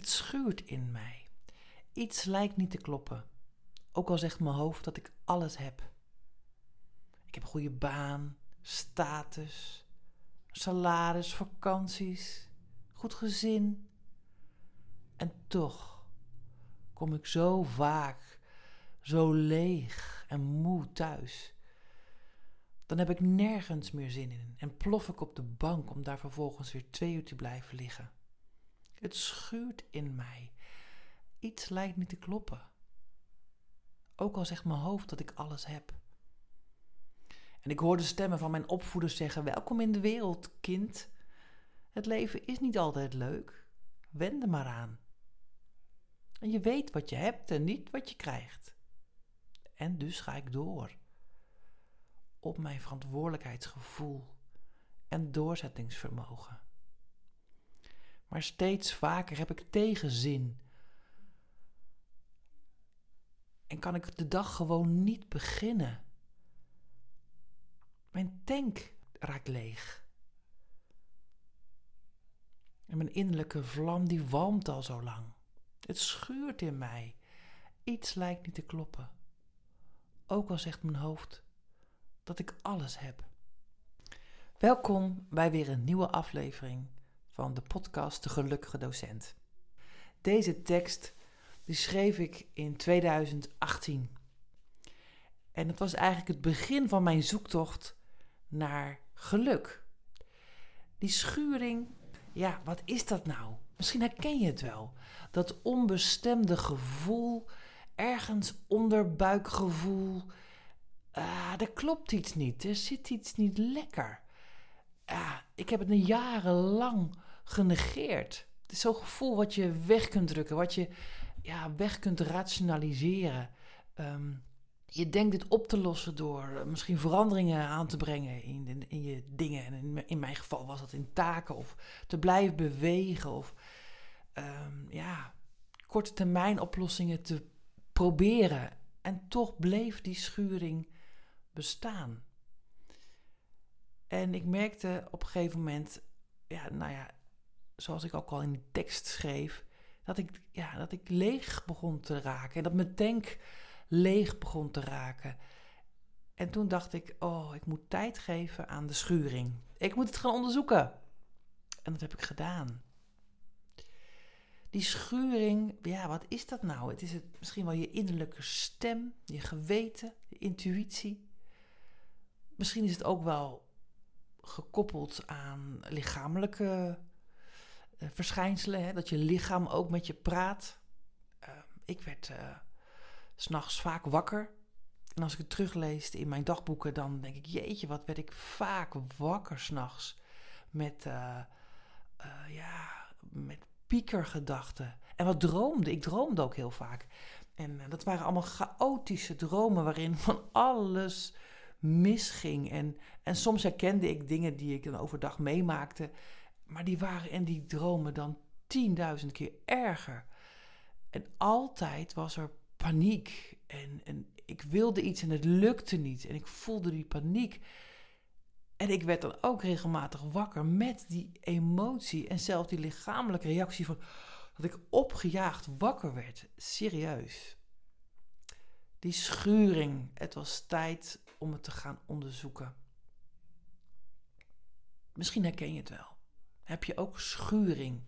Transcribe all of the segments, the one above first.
Het schuurt in mij. Iets lijkt niet te kloppen. Ook al zegt mijn hoofd dat ik alles heb. Ik heb een goede baan, status, salaris, vakanties, goed gezin. En toch kom ik zo vaak, zo leeg en moe thuis. Dan heb ik nergens meer zin in en plof ik op de bank om daar vervolgens weer twee uur te blijven liggen. Het schuurt in mij. Iets lijkt niet te kloppen. Ook al zegt mijn hoofd dat ik alles heb. En ik hoor de stemmen van mijn opvoeders zeggen: Welkom in de wereld, kind. Het leven is niet altijd leuk. Wend er maar aan. En je weet wat je hebt en niet wat je krijgt. En dus ga ik door. Op mijn verantwoordelijkheidsgevoel en doorzettingsvermogen. Maar steeds vaker heb ik tegenzin. En kan ik de dag gewoon niet beginnen. Mijn tank raakt leeg. En mijn innerlijke vlam die walmt al zo lang. Het schuurt in mij. Iets lijkt niet te kloppen. Ook al zegt mijn hoofd dat ik alles heb. Welkom bij weer een nieuwe aflevering van de podcast De Gelukkige Docent. Deze tekst die schreef ik in 2018. En het was eigenlijk het begin van mijn zoektocht naar geluk. Die schuring, ja, wat is dat nou? Misschien herken je het wel. Dat onbestemde gevoel, ergens onderbuikgevoel. Uh, er klopt iets niet, er zit iets niet lekker. Uh, ik heb het jarenlang genegeerd. Het is zo'n gevoel wat je weg kunt drukken, wat je ja, weg kunt rationaliseren. Um, je denkt dit op te lossen door misschien veranderingen aan te brengen in, in, je dingen. En in, mijn geval was dat in taken of te blijven bewegen of um, ja, korte termijn oplossingen te proberen. En toch bleef die schuring bestaan. En ik merkte op een gegeven moment, ja, nou ja, zoals ik ook al in de tekst schreef, dat ik, ja, dat ik leeg begon te raken. En dat mijn tank leeg begon te raken. En toen dacht ik, oh, ik moet tijd geven aan de schuring. Ik moet het gaan onderzoeken. En dat heb ik gedaan. Die schuring, ja, wat is dat nou? Het is het, misschien wel je innerlijke stem, je geweten, je intuïtie. Misschien is het ook wel gekoppeld aan lichamelijke uh, verschijnselen. Hè? Dat je lichaam ook met je praat. Uh, ik werd uh, s'nachts vaak wakker. En als ik het teruglees in mijn dagboeken, dan denk ik: jeetje, wat werd ik vaak wakker s'nachts. Met, ja, met piekergedachten. En wat droomde. Ik droomde ook heel vaak. En dat waren allemaal chaotische dromen waarin van alles misging. En, en soms herkende ik dingen die ik dan overdag meemaakte. Maar die waren in die dromen dan tienduizend keer erger. En altijd was er paniek. En, en ik wilde iets en het lukte niet. En ik voelde die paniek. En ik werd dan ook regelmatig wakker met die emotie en zelfs die lichamelijke reactie van dat ik opgejaagd wakker werd. Serieus. Die schuring. Het was tijd om het te gaan onderzoeken. Misschien herken je het wel heb je ook schuring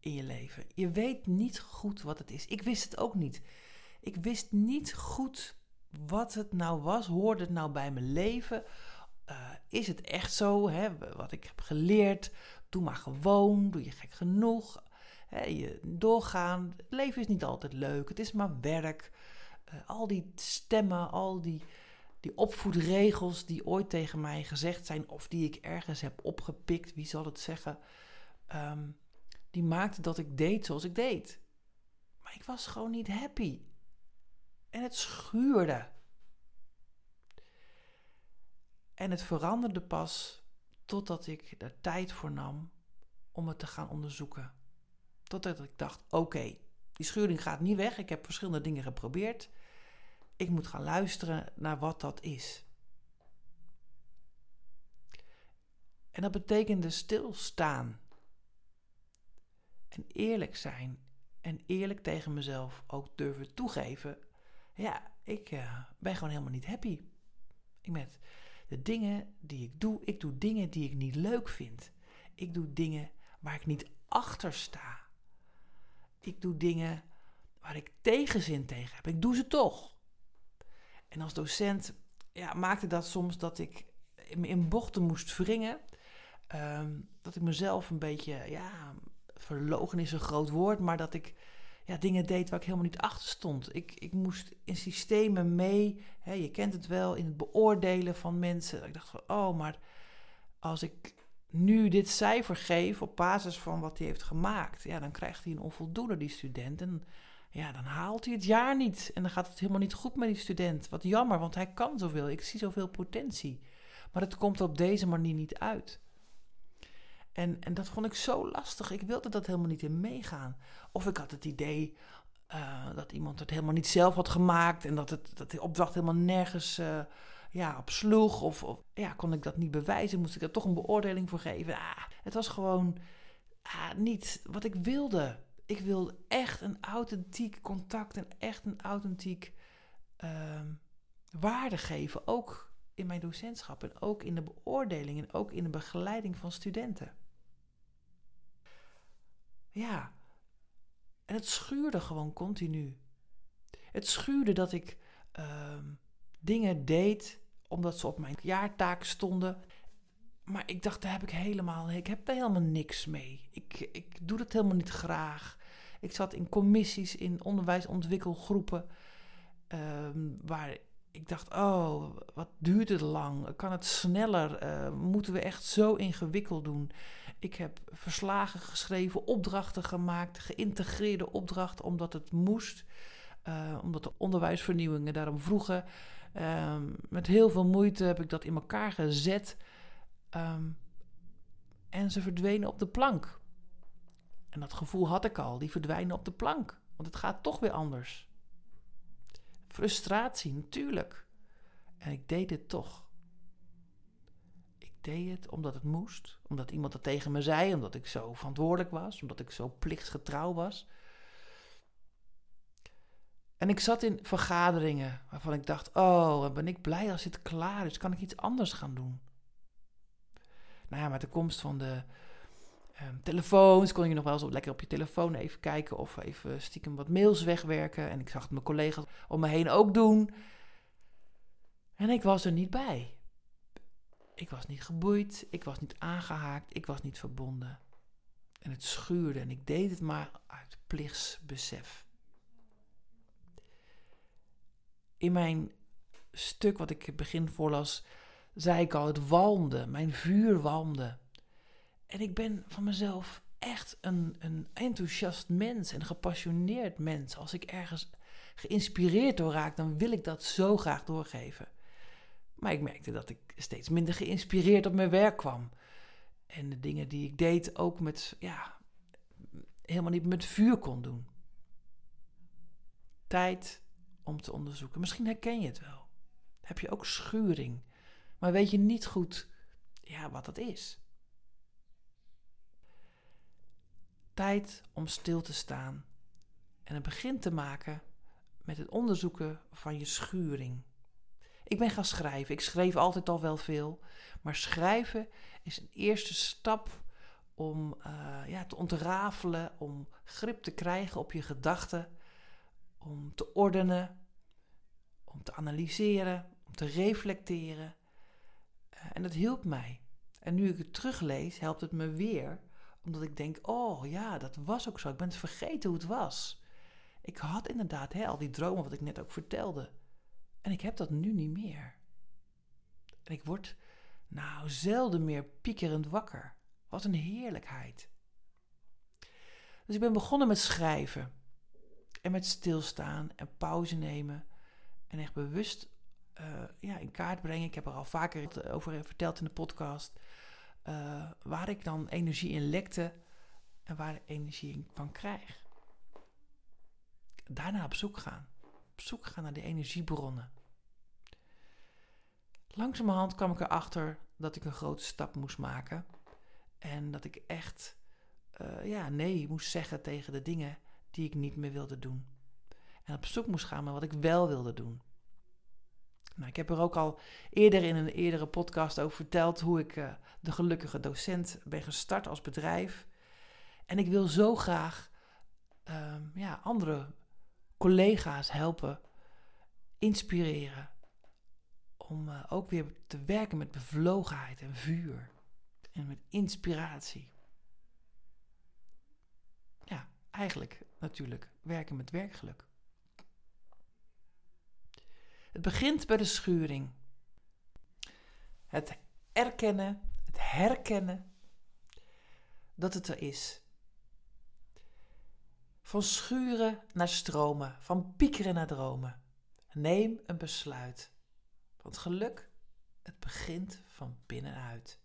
in je leven. Je weet niet goed wat het is. Ik wist het ook niet. Ik wist niet goed wat het nou was. Hoorde het nou bij mijn leven? Uh, is het echt zo? Hè? Wat ik heb geleerd. Doe maar gewoon. Doe je gek genoeg. Hè? Je doorgaan. Het leven is niet altijd leuk. Het is maar werk. Uh, al die stemmen, al die die opvoedregels die ooit tegen mij gezegd zijn of die ik ergens heb opgepikt, wie zal het zeggen, um, die maakte dat ik deed zoals ik deed. Maar ik was gewoon niet happy. En het schuurde. En het veranderde pas totdat ik er tijd voor nam om het te gaan onderzoeken. Totdat ik dacht: oké, die schuring gaat niet weg. Ik heb verschillende dingen geprobeerd. Ik moet gaan luisteren naar wat dat is. En dat betekende stilstaan. En eerlijk zijn En eerlijk tegen mezelf ook durven toegeven. Ja, ik uh, ben gewoon helemaal niet happy. Ik met de dingen die ik doe. Ik doe dingen die ik niet leuk vind. Ik doe dingen waar ik niet achter sta. Ik doe dingen waar ik tegenzin tegen heb. Ik doe ze toch. En als docent ja, maakte dat soms dat ik in bochten moest wringen. Ehm, dat ik mezelf een beetje, ja, verlogen is een groot woord, maar dat ik ja, dingen deed waar ik helemaal niet achter stond. Ik, ik moest in systemen mee, hè, je kent het wel, in het beoordelen van mensen. Ik dacht van, oh, maar als ik nu dit cijfer geef op basis van wat hij heeft gemaakt, ja, dan krijgt hij een onvoldoende, die student. En ja, dan haalt hij het jaar niet. En dan gaat het helemaal niet goed met die student. Wat jammer, want hij kan zoveel. Ik zie zoveel potentie. Maar het komt op deze manier niet uit. En, en dat vond ik zo lastig. Ik wilde dat helemaal niet in meegaan. Of ik had het idee uh, dat iemand het helemaal niet zelf had gemaakt. En dat, het, dat de opdracht helemaal nergens uh, ja, op sloeg. Of, of, ja, kon ik dat niet bewijzen. Moest ik er toch een beoordeling voor geven. Ah, het was gewoon ah, niet wat ik wilde ik wil echt een authentiek contact en echt een authentiek uh, waarde geven. Ook in mijn docentschap en ook in de beoordeling en ook in de begeleiding van studenten. Ja, en het schuurde gewoon continu. Het schuurde dat ik uh, dingen deed omdat ze op mijn jaartaak stonden maar ik dacht, daar heb ik helemaal, ik heb daar helemaal niks mee. Ik, ik doe dat helemaal niet graag. Ik zat in commissies, in onderwijsontwikkelgroepen, um, waar ik dacht, oh, wat duurt het lang? Kan het sneller? Uh, moeten we echt zo ingewikkeld doen? Ik heb verslagen geschreven, opdrachten gemaakt, geïntegreerde opdrachten, omdat het moest. Uh, omdat de onderwijsvernieuwingen daarom vroegen. Uh, met heel veel moeite heb ik dat in elkaar gezet. Um, en ze verdwenen op de plank. En dat gevoel had ik al, die verdwijnen op de plank. Want het gaat toch weer anders. Frustratie, natuurlijk. En ik deed het toch. Ik deed het omdat het moest, omdat iemand het tegen me zei, omdat ik zo verantwoordelijk was, omdat ik zo plichtgetrouw was. En ik zat in vergaderingen waarvan ik dacht: Oh, ben ik blij als dit klaar is, kan ik iets anders gaan doen nou ja, met de komst van de um, telefoons kon je nog wel eens lekker op je telefoon even kijken of even stiekem wat mails wegwerken. En ik zag het mijn collega's om me heen ook doen. En ik was er niet bij. Ik was niet geboeid, ik was niet aangehaakt, ik was niet verbonden. En het schuurde en ik deed het maar uit plichtsbesef. In mijn stuk wat ik begin voorlas, zei ik al, het walmde, mijn vuur walmde. En ik ben van mezelf echt een, een enthousiast mens, een gepassioneerd mens. Als ik ergens geïnspireerd door raak, dan wil ik dat zo graag doorgeven. Maar ik merkte dat ik steeds minder geïnspireerd op mijn werk kwam. En de dingen die ik deed ook met, ja, helemaal niet met vuur kon doen. Tijd om te onderzoeken. Misschien herken je het wel. Heb je ook schuring? Maar weet je niet goed ja, wat dat is. Tijd om stil te staan en een begin te maken met het onderzoeken van je schuring. Ik ben gaan schrijven. Ik schreef altijd al wel veel, maar schrijven is een eerste stap om uh, ja, te ontrafelen, om grip te krijgen op je gedachten, om te ordenen, om te analyseren, om te reflecteren en dat hielp mij. En nu ik het teruglees, helpt het me weer. Omdat ik denk, oh ja, dat was ook zo. Ik ben het vergeten hoe het was. Ik had inderdaad hè, al die dromen wat ik net ook vertelde. En ik heb dat nu niet meer. En ik word nou zelden meer piekerend wakker. Wat een heerlijkheid. Dus ik ben begonnen met schrijven. En met stilstaan en pauze nemen. En echt bewust ja, in kaart brengen. Ik heb er al vaker over verteld in de podcast. Waar ik dan energie in lekte en waar ik energie van krijg. Daarna op zoek gaan. Op zoek gaan naar de energiebronnen. Langzamerhand kwam ik erachter dat ik een grote stap moest maken. En dat ik echt ja, nee moest zeggen tegen de dingen die ik niet meer wilde doen. En op zoek moest gaan naar wat ik wel wilde doen. Nou, ik heb er ook al eerder in een eerdere podcast over verteld hoe ik uh, de gelukkige docent ben gestart als bedrijf. En ik wil zo graag uh, ja, andere collega's helpen, inspireren. Om uh, ook weer te werken met bevlogenheid en vuur. En met inspiratie. Ja, eigenlijk natuurlijk werken met werkgeluk. Het begint bij de schuring. Het erkennen, het herkennen dat het er is. Van schuren naar stromen, van piekeren naar dromen. Neem een besluit. Want geluk, het begint van binnenuit.